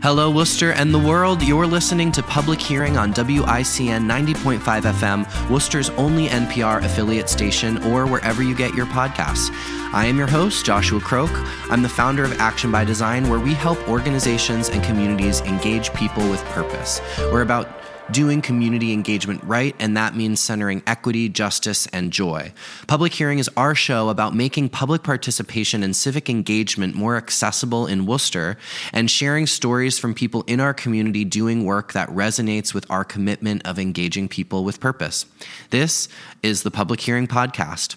Hello, Worcester and the world. You're listening to Public Hearing on WICN 90.5 FM, Worcester's only NPR affiliate station, or wherever you get your podcasts. I am your host, Joshua Croke. I'm the founder of Action by Design, where we help organizations and communities engage people with purpose. We're about doing community engagement right, and that means centering equity, justice, and joy. Public Hearing is our show about making public participation and civic engagement more accessible in Worcester and sharing stories from people in our community doing work that resonates with our commitment of engaging people with purpose. This is the Public Hearing Podcast.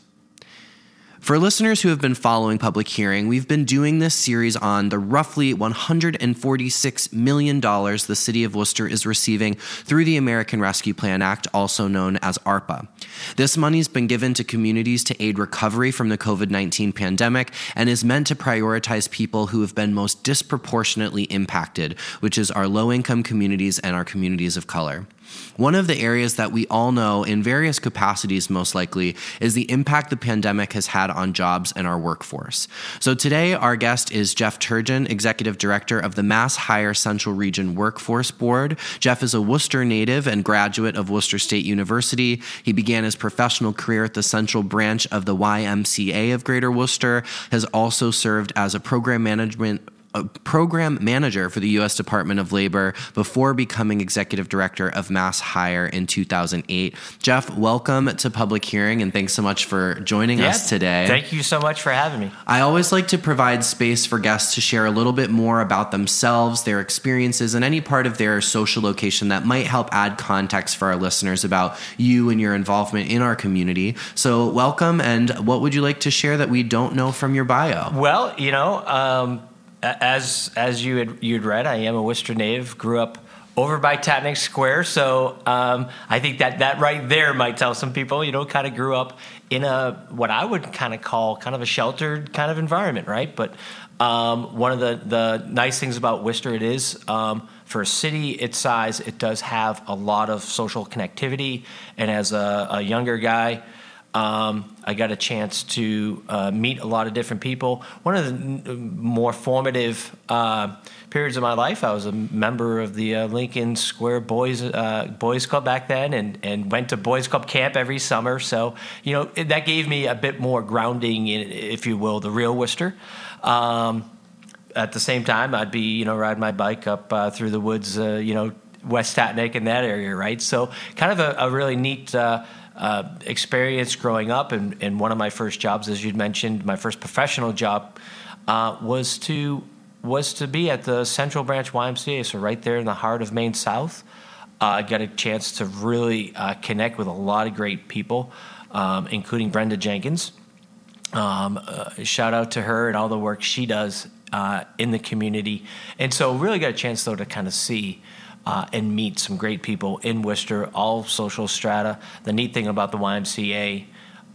For listeners who have been following Public Hearing, we've been doing this series on the roughly $146 million the city of Worcester is receiving through the American Rescue Plan Act, also known as ARPA. This money's been given to communities to aid recovery from the COVID 19 pandemic and is meant to prioritize people who have been most disproportionately impacted, which is our low income communities and our communities of color. One of the areas that we all know in various capacities, most likely, is the impact the pandemic has had on jobs and our workforce. So today, our guest is Jeff Turgeon, Executive Director of the MassHire Central Region Workforce Board. Jeff is a Worcester native and graduate of Worcester State University. He began his professional career at the Central Branch of the YMCA of Greater Worcester, has also served as a program management a program manager for the U.S. Department of Labor before becoming executive director of Mass Hire in 2008. Jeff, welcome to Public Hearing and thanks so much for joining yeah, us today. Thank you so much for having me. I always like to provide space for guests to share a little bit more about themselves, their experiences, and any part of their social location that might help add context for our listeners about you and your involvement in our community. So, welcome, and what would you like to share that we don't know from your bio? Well, you know, um, as as you had you'd read, I am a Worcester native. Grew up over by Tatnuck Square, so um, I think that that right there might tell some people. You know, kind of grew up in a what I would kind of call kind of a sheltered kind of environment, right? But um, one of the the nice things about Worcester, it is. Um, for a city its size, it does have a lot of social connectivity. And as a, a younger guy, um, I got a chance to uh, meet a lot of different people. One of the n- more formative uh, periods of my life, I was a member of the uh, Lincoln Square Boys uh, Boys Club back then, and, and went to Boys Club camp every summer. So you know it, that gave me a bit more grounding in, if you will, the real Worcester. Um, at the same time, I'd be you know riding my bike up uh, through the woods, uh, you know West Tatnuck in that area, right? So kind of a, a really neat uh, experience growing up, and, and, one of my first jobs, as you'd mentioned, my first professional job uh, was to was to be at the Central Branch YMCA, so right there in the heart of Main South. Uh, I got a chance to really uh, connect with a lot of great people, um, including Brenda Jenkins. Um, shout out to her and all the work she does uh, in the community, and so really got a chance though to kind of see uh, and meet some great people in Worcester, all social strata. The neat thing about the YMCA,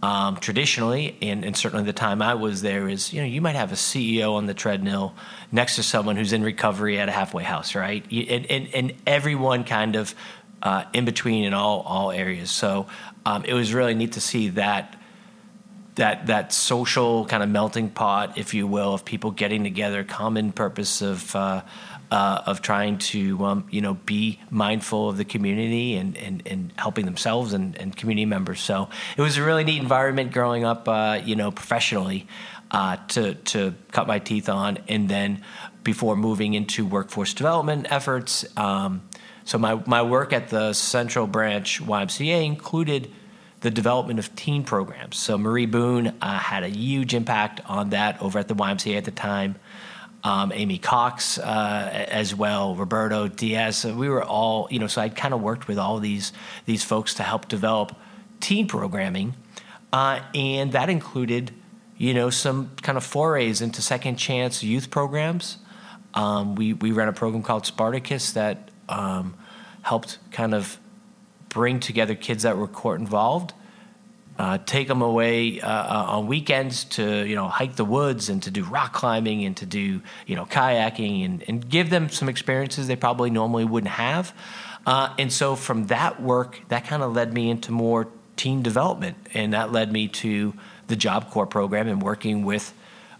um, traditionally, and, and, certainly the time I was there, is you know you might have a CEO on the treadmill next to someone who's in recovery at a halfway house, right? And, and, and everyone kind of uh, in between in all all areas. So um, it was really neat to see that that that social kind of melting pot, if you will, of people getting together, common purpose of uh, uh, of trying to um, you know be mindful of the community and, and, and helping themselves and, and community members. So it was a really neat environment growing up, uh, you know, professionally uh, to to cut my teeth on, and then before moving into workforce development efforts. Um, so my my work at the Central Branch YMCA included the development of teen programs. So Marie Boone uh, had a huge impact on that over at the YMCA at the time um, Amy Cox uh, as well, Roberto Diaz. We were all, you know, so I'd kind of worked with all these these folks to help develop teen programming, uh, and that included, you know, some kind of forays into second chance youth programs. Um, we we ran a program called Spartacus that um, helped kind of bring together kids that were court involved uh, take them away uh, uh, on weekends to you know hike the woods and to do rock climbing and to do you know kayaking and, and give them some experiences they probably normally wouldn't have. Uh, and so from that work that kind of led me into more team development. And that led me to the job corps program and working with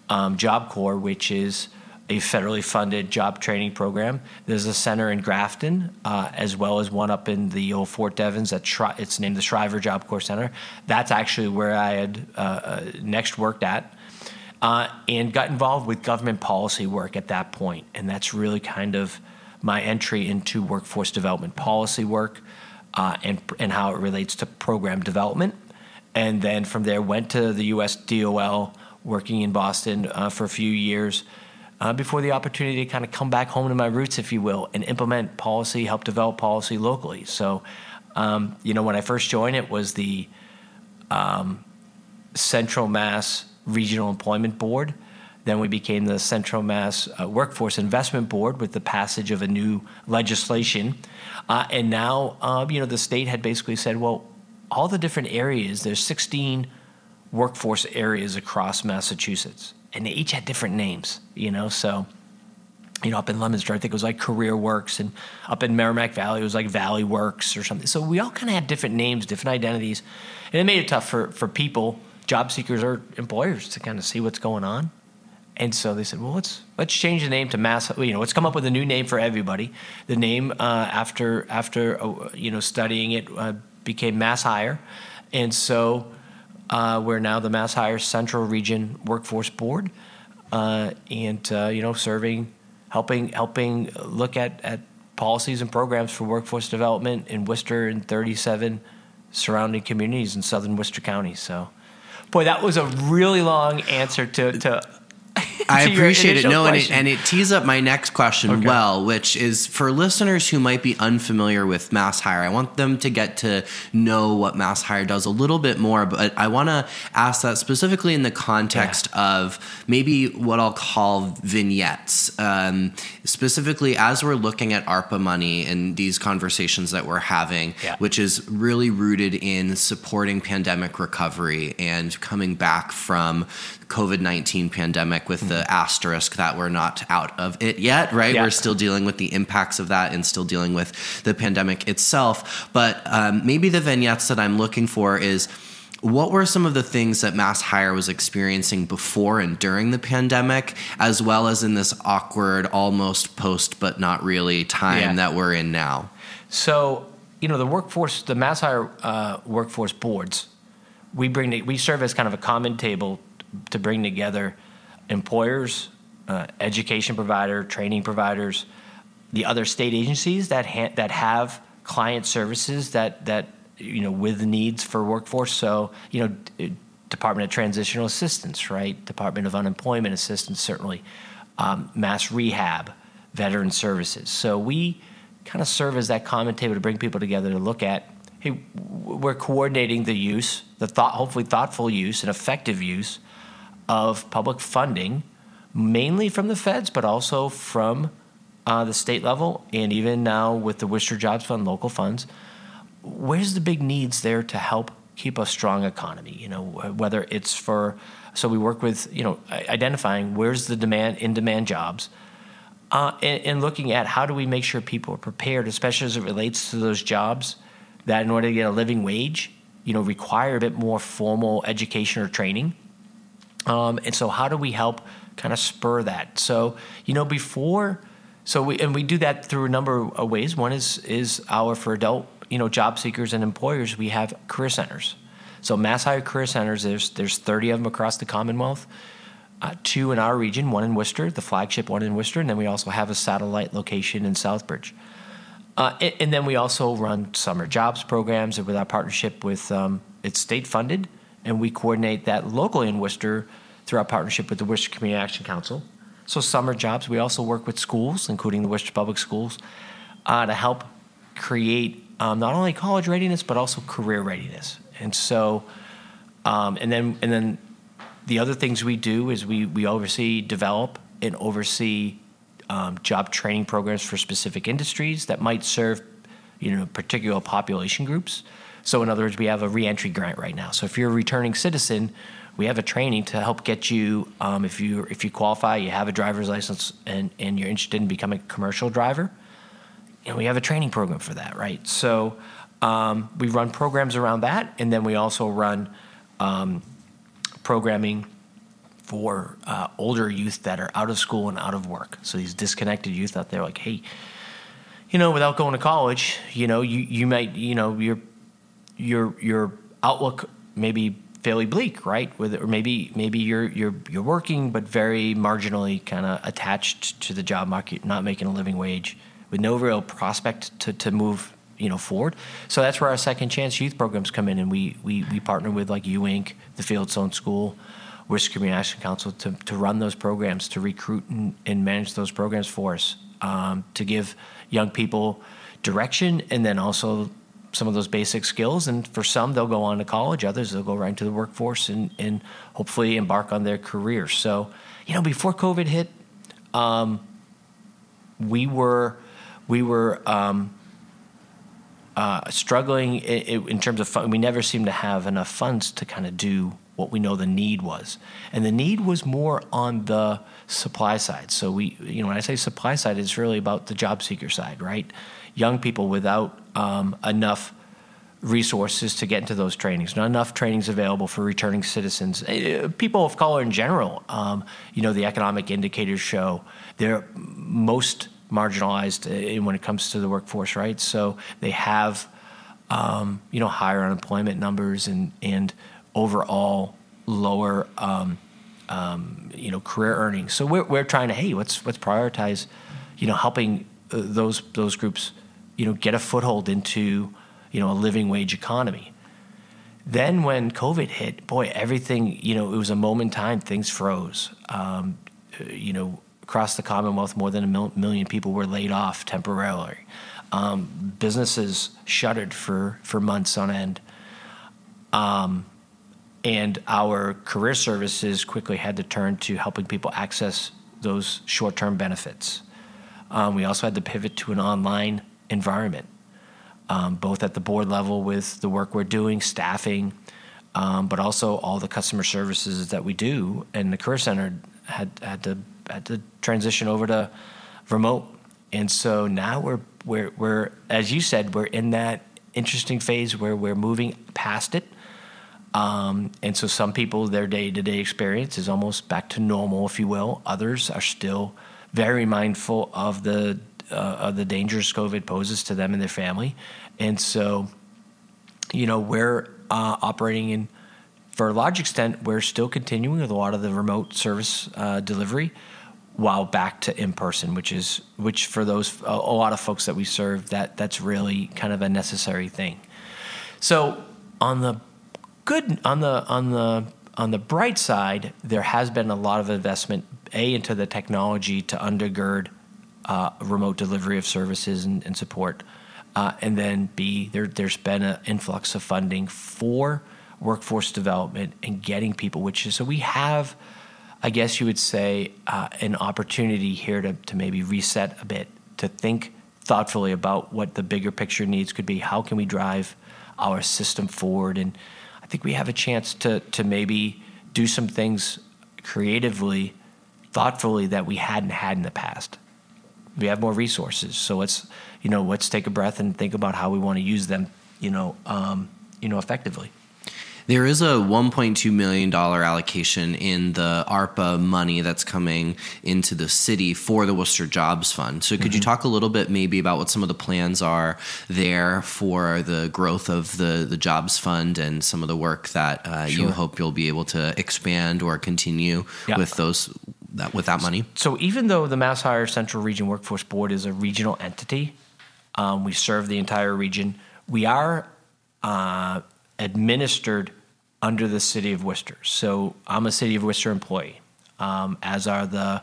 um, job corps which is a federally funded job training program. There's a center in Grafton, uh, as well as one up in the old Fort Devens. At Shri- it's named the Shriver Job Corps Center. That's actually where I had uh, uh, next worked at, uh, and got involved with government policy work at that point. And that's really kind of my entry into workforce development policy work, uh, and and how it relates to program development. And then from there, went to the U.S. DOL, working in Boston uh, for a few years uh, before the opportunity to kind of come back home to my roots, if you will, and implement policy, help develop policy locally. So, um, you know, when I first joined, it was the um, Central Mass Regional Employment Board. Then we became the Central Mass uh, Workforce Investment Board with the passage of a new legislation. Uh, and now, uh, you know, the state had basically said, well, all the different areas, there's 16 workforce areas across Massachusetts and they each had different names, you know. So, you know, up in Leominster, I think it was like Career Works, and up in Merrimack Valley, it was like Valley Works or something. So we all kind of had different names, different identities, and it made it tough for for people, job seekers or employers, to kind of see what's going on. And so they said, well, let's let's change the name to Mass. You know, let's come up with a new name for everybody. The name uh, after after uh, you know studying it uh, became Mass Hire, and so uh, we're now the Mass Hire Central Region Workforce Board, uh, and uh, you know, serving, helping, helping look at, at policies and programs for workforce development in Worcester and 37 surrounding communities in southern Worcester County. So, boy, that was a really long answer to, to I appreciate it. No, and it, and it, tees up my next question okay. well, which is for listeners who might be unfamiliar with Mass Hire. I want them to get to know what Mass Hire does a little bit more, but I want to ask that specifically in the context yeah. of maybe what I'll call vignettes. Um, specifically, as we're looking at ARPA money and these conversations that we're having, yeah. which is really rooted in supporting pandemic recovery and coming back from COVID 19 pandemic with mm-hmm. the asterisk that we're not out of it yet, right? Yeah. We're still dealing with the impacts of that and still dealing with the pandemic itself. But um, maybe the vignettes that I'm looking for is what were some of the things that Mass Hire was experiencing before and during the pandemic, as well as in this awkward, almost post but not really time yeah. that we're in now? So, you know, the workforce, the Mass Hire uh, workforce boards, we bring we serve as kind of a common table to bring together employers, uh, education provider, training providers, the other state agencies that ha- that have client services that that you know with needs for workforce. So you know, Department of Transitional Assistance, right? Department of Unemployment Assistance, certainly, um, Mass Rehab, Veteran Services. So we kind of serve as that common table to bring people together to look at. Hey, we're coordinating the use, the thought, hopefully thoughtful use and effective use of public funding, mainly from the feds, but also from uh, the state level, and even now with the Worcester Jobs Fund, local funds. Where's the big needs there to help keep a strong economy? You know, whether it's for so we work with you know identifying where's the demand in demand jobs. Uh, and, and, looking at how do we make sure people are prepared, especially as it relates to those jobs that, in order to get a living wage, you know, require a bit more formal education or training. Um, and so, how do we help kind of spur that? So, you know, before, so we and we do that through a number of ways. One is is our for adult, you know, job seekers and employers. We have career centers. So, Mass Hire Career Centers. There's there's 30 of them across the Commonwealth. Uh, two in our region, one in Worcester, the flagship one in Worcester, and then we also have a satellite location in Southbridge. Uh, and, and, then we also run summer jobs programs with our partnership with um, it's state funded and we coordinate that locally in Worcester through our partnership with the Worcester Community Action Council. So, summer jobs, we also work with schools, including the Worcester Public Schools, uh, to help create um, not only college readiness but also career readiness. And so, um, and then and then the other things we do is we we oversee, develop, and oversee um, job training programs for specific industries that might serve, you know, particular population groups. So, in other words, we have a reentry grant right now. So, if you're a returning citizen, we have a training to help get you um, if you if you qualify, you have a driver's license, and and you're interested in becoming a commercial driver. Know, we have a training program for that, right? So, um, we run programs around that, and then we also run um, programming for uh, older youth that are out of school and out of work. So these disconnected youth out there, like, hey, you know, without going to college, you know, you, you might, you know, your your your outlook may be fairly bleak, right? With or maybe maybe you're you're you're working but very marginally kind of attached to the job market, not making a living wage, with no real prospect to to move you know forward. So that's where our second chance youth programs come in, and we we we partner with like U Inc., the Fieldstone School, Worcester Community Action Council to to run those programs, to recruit and, and manage those programs for us, um, to give young people direction, and then also some of those basic skills. And for some, they'll go on to college. Others, they'll go right into the workforce and, and hopefully embark on their career. So, you know, before COVID hit, um, we were we were um, uh, struggling in, in, terms of fun. We never seemed to have enough funds to kind of do what we know the need was, and the need was more on the supply side. So we, you know, when I say supply side, it's really about the job seeker side, right? Young people without um, enough resources to get into those trainings, not enough trainings available for returning citizens, uh, people of color in general. Um, you know, the economic indicators show they're most marginalized uh, when it comes to the workforce, right? So they have, um, you know, higher unemployment numbers and and overall lower, um, um, you know, career earnings. So we're we're trying to hey, let's let's prioritize, you know, helping uh, those those groups, you know, get a foothold into, you know, a living wage economy. Then when COVID hit, boy, everything, you know, it was a moment in time. Things froze. Um, you know, across the Commonwealth, more than a million people were laid off temporarily. Um, businesses shuttered for, for months on end. Um, and our career services quickly had to turn to helping people access those short term benefits. Um, we also had to pivot to an online environment, um, both at the board level with the work we're doing, staffing, um, but also all the customer services that we do. And the Career Center had, had to had to transition over to remote. And so now we're we're we're as you said we're in that interesting phase where we're moving past it. Um, and so some people their day to day experience is almost back to normal, if you will. Others are still very mindful of the uh, the dangers COVID poses to them and their family. And so, you know, we're uh, operating in for a large extent, we're still continuing with a lot of the remote service uh, delivery while back to in person, which is which for those a, a, lot of folks that we serve that that's really kind of a necessary thing. So on the good on the on the on the bright side, there has been a lot of investment a into the technology to undergird uh, remote delivery of services and, and support, uh, and then b there there's been an influx of funding for workforce development and getting people, which is so we have, I guess you would say, uh, an opportunity here to, to maybe reset a bit, to think thoughtfully about what the bigger picture needs could be. How can we drive our system forward? And I think we have a chance to, to maybe do some things creatively, thoughtfully that we hadn't had in the past. We have more resources, so let's you know let's take a breath and think about how we want to use them, you know, um, you know, effectively. There is a $1.2 million allocation in the ARPA money that's coming into the city for the Worcester Jobs Fund. So, could mm-hmm. you talk a little bit maybe about what some of the plans are there for the growth of the, the Jobs Fund and some of the work that uh, sure. you hope you'll be able to expand or continue yeah. with those that with that money? So, even though the Mass Hire Central Region Workforce Board is a regional entity, um, we serve the entire region. We are uh, administered under the city of Worcester. So I'm a city of Worcester employee, um, as are the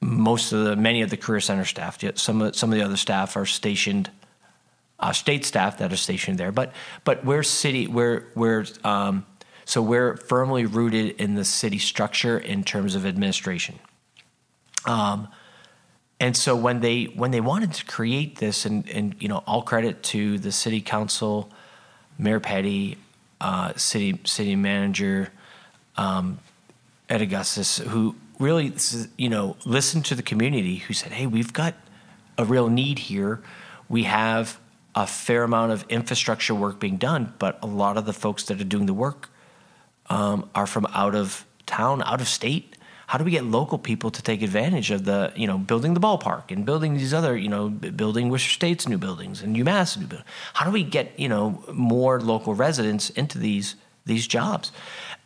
most of the many of the career center staff. Some of some of the other staff are stationed, uh, state staff that are stationed there. But but we're city we're we're um, so we're firmly rooted in the city structure in terms of administration. Um, and so when they when they wanted to create this, and and you know all credit to the city council, Mayor Petty, uh, city city manager um, Ed Augustus, who really you know listened to the community, who said, "Hey, we've got a real need here. We have a fair amount of infrastructure work being done, but a lot of the folks that are doing the work um, are from out of town, out of state? How do we get local people to take advantage of the, you know, building the ballpark and building these other, you know, building Worcester State's new buildings and UMass new buildings? How do we get, you know, more local residents into these these jobs?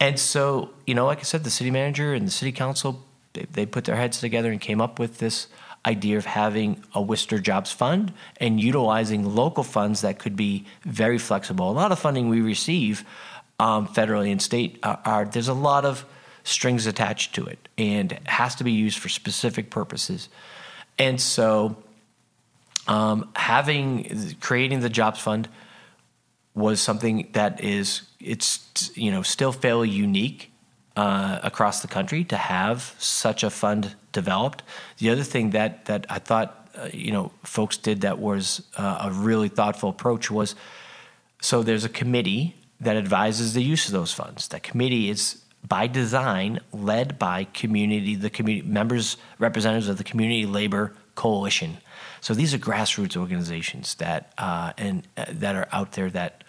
And so, you know, like I said, the city manager and the city council, they, they put their heads together and came up with this idea of having a Worcester Jobs Fund and utilizing local funds that could be very flexible. A lot of funding we receive um, federally and state are, are, there's a lot of strings attached to it and it has to be used for specific purposes. And so um, having creating the jobs fund was something that is it's you know still fairly unique uh, across the country to have such a fund developed. The other thing that that I thought uh, you know folks did that was uh, a really thoughtful approach was so there's a committee that advises the use of those funds. That committee is by design led by community the community members representatives of the community labor coalition. So these are grassroots organizations that uh, and uh, that are out there that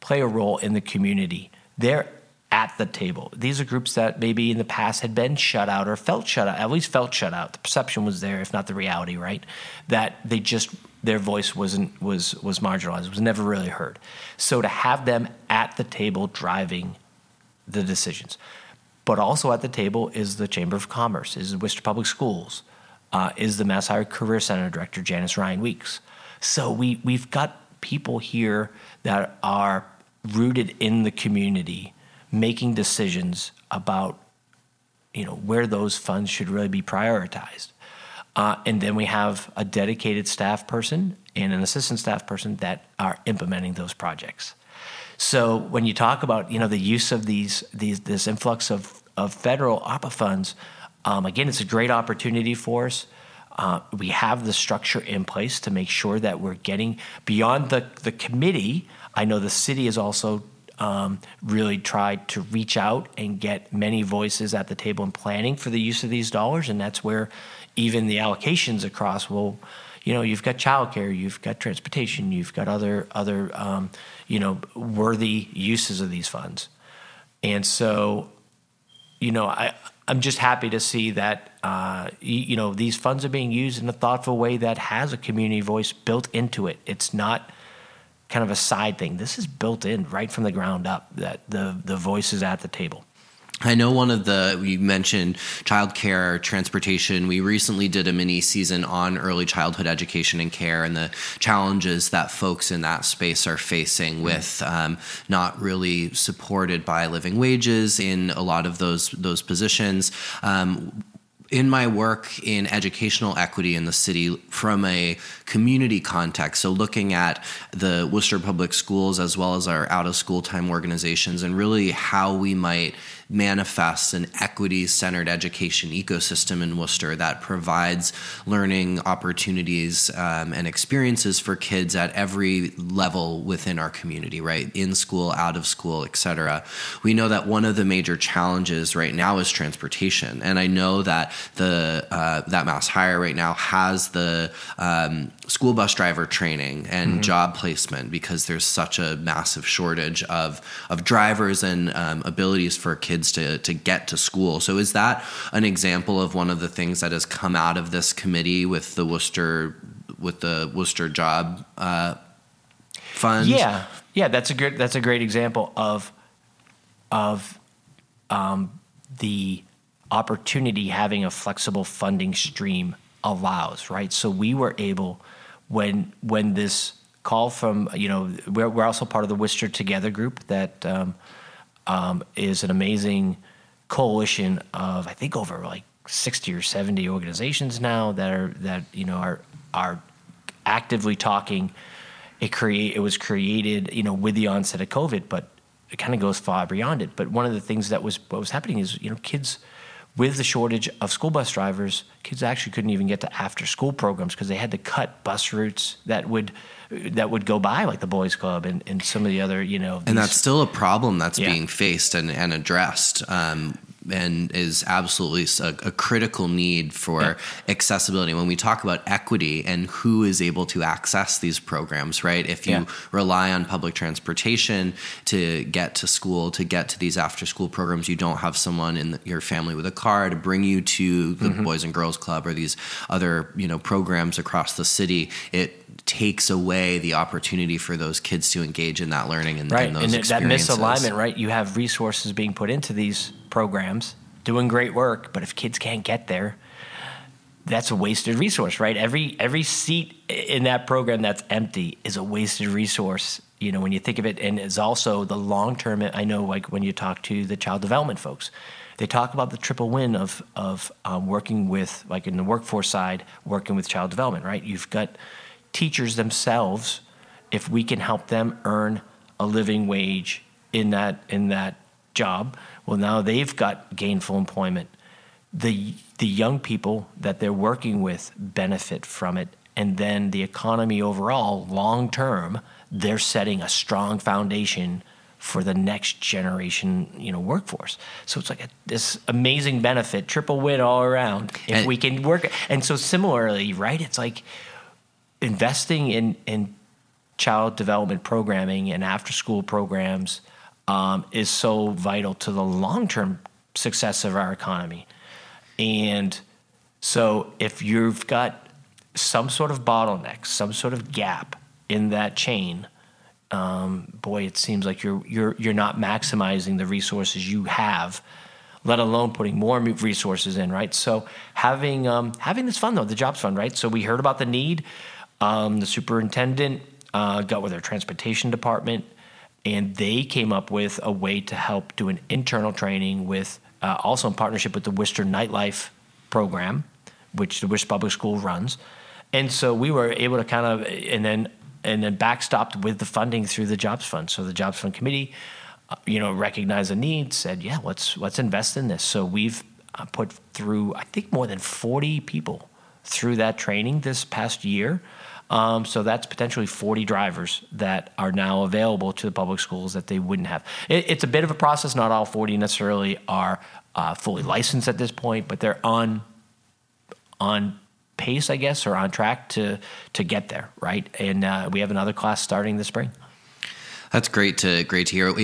play a role in the community. They're at the table. These are groups that maybe in the past had been shut out or felt shut out, at least felt shut out. The perception was there, if not the reality, right? That they just their voice wasn't was was marginalized, was never really heard. So to have them at the table driving the decisions, but also at the table is the Chamber of Commerce, is Worcester Public Schools, uh, is the Mass Hire Career Center Director Janice Ryan Weeks. So we we've got people here that are rooted in the community making decisions about you know where those funds should really be prioritized. Uh, and then we have a dedicated staff person and an assistant staff person that are implementing those projects. So when you talk about you know the use of these these this influx of of federal ARPA funds, um, again, it's a great opportunity for us. Uh, we have the structure in place to make sure that we're getting beyond the the committee. I know the city is also um, really tried to reach out and get many voices at the table in planning for the use of these dollars, and that's where even the allocations across will. You know, you've got childcare, you've got transportation, you've got other other um, you know worthy uses of these funds, and so you know I I'm just happy to see that uh, you, you know these funds are being used in a thoughtful way that has a community voice built into it. It's not kind of a side thing. This is built in right from the ground up that the the voice is at the table. I know one of the you mentioned childcare, transportation. We recently did a mini season on early childhood education and care, and the challenges that folks in that space are facing with um, not really supported by living wages in a lot of those those positions. Um, in my work in educational equity in the city from a community context, so looking at the Worcester Public Schools as well as our out of school time organizations and really how we might manifest an equity centered education ecosystem in Worcester that provides learning opportunities um, and experiences for kids at every level within our community, right? In school, out of school, et cetera. We know that one of the major challenges right now is transportation. And I know that the uh, that Mass Hire right now has the um, school bus driver training and mm-hmm. job placement because there's such a massive shortage of of drivers and um, abilities for kids to to get to school. So is that an example of one of the things that has come out of this committee with the Worcester with the Worcester Job uh, Fund? Yeah, yeah, that's a good that's a great example of of um, the opportunity having a flexible funding stream allows, right? So we were able when when this call from you know we're, we're also part of the Worcester Together group that um, um, is an amazing coalition of I think over like sixty or seventy organizations now that are that you know are are actively talking. It create it was created you know with the onset of COVID, but it kind of goes far beyond it. But one of the things that was what was happening is you know kids with the shortage of school bus drivers, kids actually couldn't even get to after school programs because they had to cut bus routes that would that would go by like the boys club and, and some of the other you know and that's still a problem that's yeah. being faced and, and addressed um, and is absolutely a, a critical need for yeah. accessibility. When we talk about equity and who is able to access these programs, right? If you yeah. rely on public transportation to get to school, to get to these after school programs, you don't have someone in the, your family with a car to bring you to the mm-hmm. Boys and Girls Club or these other you know programs across the city. It takes away the opportunity for those kids to engage in that learning and, right. and those and experiences. that misalignment, right? You have resources being put into these programs, doing great work, but if kids can't get there, that's a wasted resource, right? Every every seat in that program that's empty is a wasted resource. You know, when you think of it, and it's also the long term. I know, like when you talk to the child development folks, they talk about the triple win of of um, working with, like in the workforce side, working with child development. Right? You've got teachers themselves. If we can help them earn a living wage in that in that job, well, now they've got gainful employment. The, the young people that they're working with benefit from it. And then the economy overall, long term, they're setting a strong foundation for the next generation, you know, workforce. So it's like a, this amazing benefit, triple win all around if and, we can work. And so similarly, right? It's like investing in in child development programming and after school programs um, is so vital to the long term success of our economy. And so if you've got some sort of bottleneck, some sort of gap in that chain, um, boy, it seems like you're you're you're not maximizing the resources you have, let alone putting more resources in, right? So having um, having this fund though, the jobs fund, right? So we heard about the need. Um, the superintendent uh, got with our transportation department and they came up with a way to help do an internal training with uh, also in partnership with the Worcester Nightlife program, which the Worcester Public School runs. And so we were able to kind of and then and then backstopped with the funding through the Jobs Fund. So the Jobs Fund committee, uh, you know, recognized a need, said, "Yeah, let's let's invest in this." So we've uh, put through I think more than 40 people through that training this past year. Um, so that's potentially 40 drivers that are now available to the public schools that they wouldn't have. It, it's a bit of a process. Not all 40 necessarily are uh, fully licensed at this point, but they're on on pace, I guess, or on track to to get there, right? And uh, we have another class starting this spring. That's great to great to hear.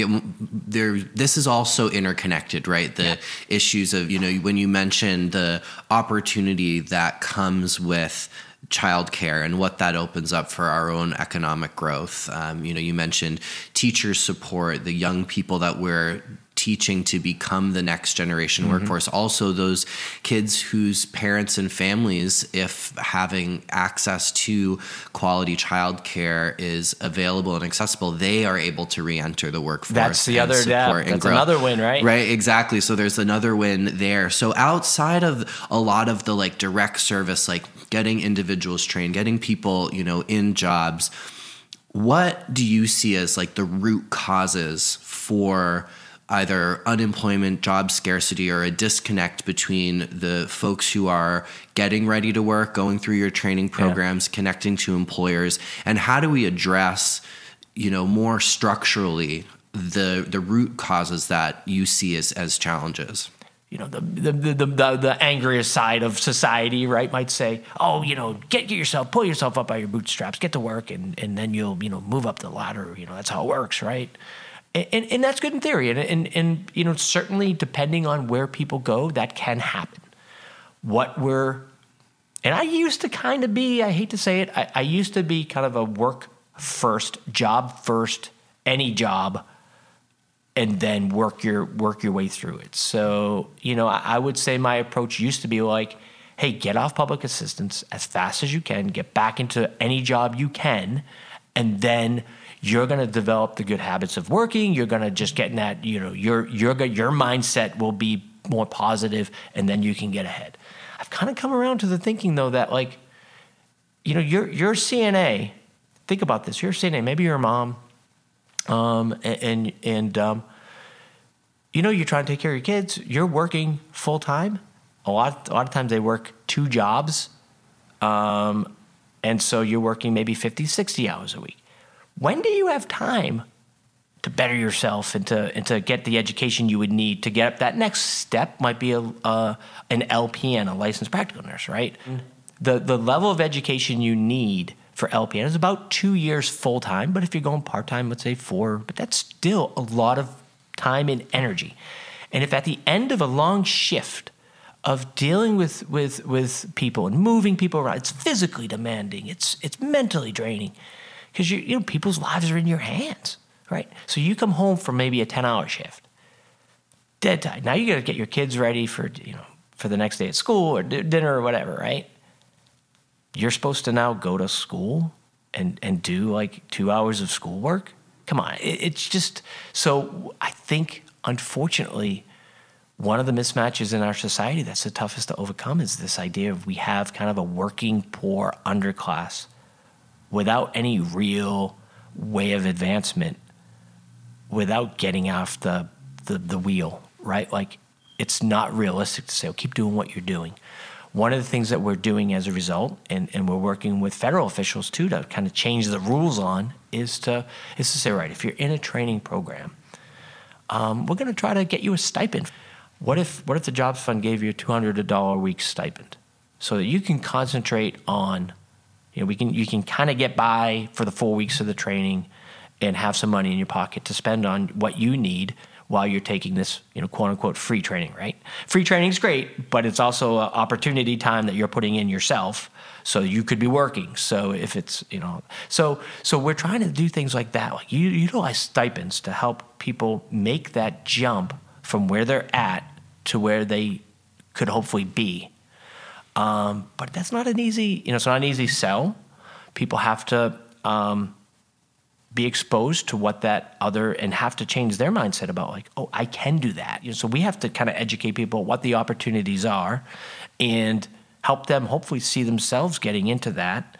There, this is also interconnected, right? The yeah. issues of you know when you mentioned the opportunity that comes with childcare and what that opens up for our own economic growth. Um, you know, you mentioned teacher support, the young people that we're teaching to become the next generation mm-hmm. workforce. Also, those kids whose parents and families, if having access to quality childcare is available and accessible, they are able to re-enter the workforce. That's the other. Yeah, that's grow. another win, right? Right, exactly. So there's another win there. So outside of a lot of the like direct service, like getting individuals trained, getting people, you know, in jobs. What do you see as like the root causes for either unemployment, job scarcity, or a disconnect between the folks who are getting ready to work, going through your training programs, yeah. connecting to employers, and how do we address, you know, more structurally the the root causes that you see as as challenges? you know the the, the the the angriest side of society, right? Might say, oh, you know, get get yourself, pull yourself up by your bootstraps, get to work, and and then you'll you know move up the ladder. You know that's how it works, right? And, and, that's good in theory, and, and and you know certainly depending on where people go, that can happen. What we're and I used to kind of be, I hate to say it, I, I used to be kind of a work first, job first, any job and then work your work your way through it. So, you know, I, I would say my approach used to be like, hey, get off public assistance as fast as you can, get back into any job you can, and then you're going to develop the good habits of working. You're going to just get in that, you know, your your your mindset will be more positive, and then you can get ahead. I've kind of come around to the thinking though that like, you know, you're you're CNA. Think about this. You're CNA. Maybe your mom um, and and um, you know you're trying to take care of your kids. You're working full time. A lot a lot of times they work two jobs, um, and so you're working maybe 50, 60 hours a week. When do you have time to better yourself and to and to get the education you would need to get up that next step might be a uh, an LPN, a licensed practical nurse, right? Mm. The the level of education you need for LPN is about two years full time, but if you're going part time, let's say four, but that's still a lot of time and energy. And if at the end of a long shift of dealing with with with people and moving people around, it's physically demanding, it's it's mentally draining, because you you know people's lives are in your hands right? So you come home from maybe a 10 hour shift, dead tired. Now you got to get your kids ready for, you know, for the next day at school or dinner or whatever, right? You're supposed to now go to school and, and do like two hours of schoolwork. Come on. It, it's just so I think, unfortunately, one of the mismatches in our society that's the toughest to overcome is this idea of we have kind of a working poor underclass without any real way of advancement without getting off the, the, the wheel, right? Like it's not realistic to say, well, keep doing what you're doing. One of the things that we're doing as a result, and, and we're working with federal officials too to kind of change the rules on, is to is to say, right, if you're in a training program, um, we're going to try to get you a stipend. What if what if the jobs fund gave you a two hundred dollar a week stipend, so that you can concentrate on, you know, we can you can kind of get by for the four weeks of the training and have some money in your pocket to spend on what you need while you're taking this, you know, quote unquote free training, right? Free training is great, but it's also an opportunity time that you're putting in yourself. So you could be working. So if it's, you know, so so we're trying to do things like that. Like you utilize stipends to help people make that jump from where they're at to where they could hopefully be. Um, but that's not an easy, you know, it's not an easy sell. People have to um, be exposed to what that other and have to change their mindset about like oh i can do that you know, so we have to kind of educate people what the opportunities are and help them hopefully see themselves getting into that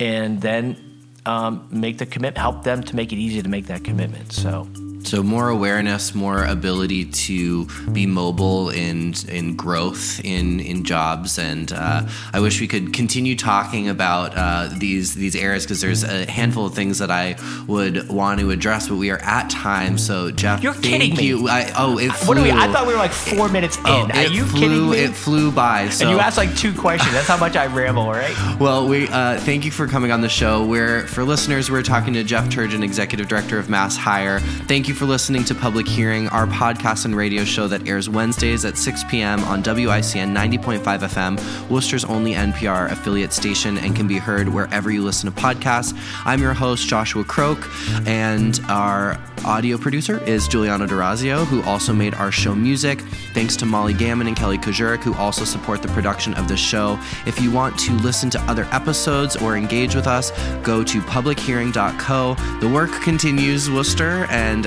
and then um, make the commitment help them to make it easy to make that commitment so so more awareness, more ability to be mobile in in growth in in jobs, and uh, I wish we could continue talking about uh, these these areas because there's a handful of things that I would want to address, but we are at time. So Jeff, you're kidding you. me. I, oh, it flew. What are we? I thought we were like four minutes in. Oh, are you flew, kidding me? It flew by. So. And you asked like two questions. That's how much I ramble, right? Well, we uh, thank you for coming on the show. We're for listeners, we're talking to Jeff Turgeon, Executive Director of Mass Hire. Thank you for listening to Public Hearing, our podcast and radio show that airs Wednesdays at 6 p.m. on WICN 90.5 FM, Worcester's only NPR affiliate station, and can be heard wherever you listen to podcasts. I'm your host, Joshua Croke, and our audio producer is Giuliano D'Orazio, who also made our show music. Thanks to Molly Gammon and Kelly Kozurik, who also support the production of the show. If you want to listen to other episodes or engage with us, go to publichearing.co. The work continues, Worcester, and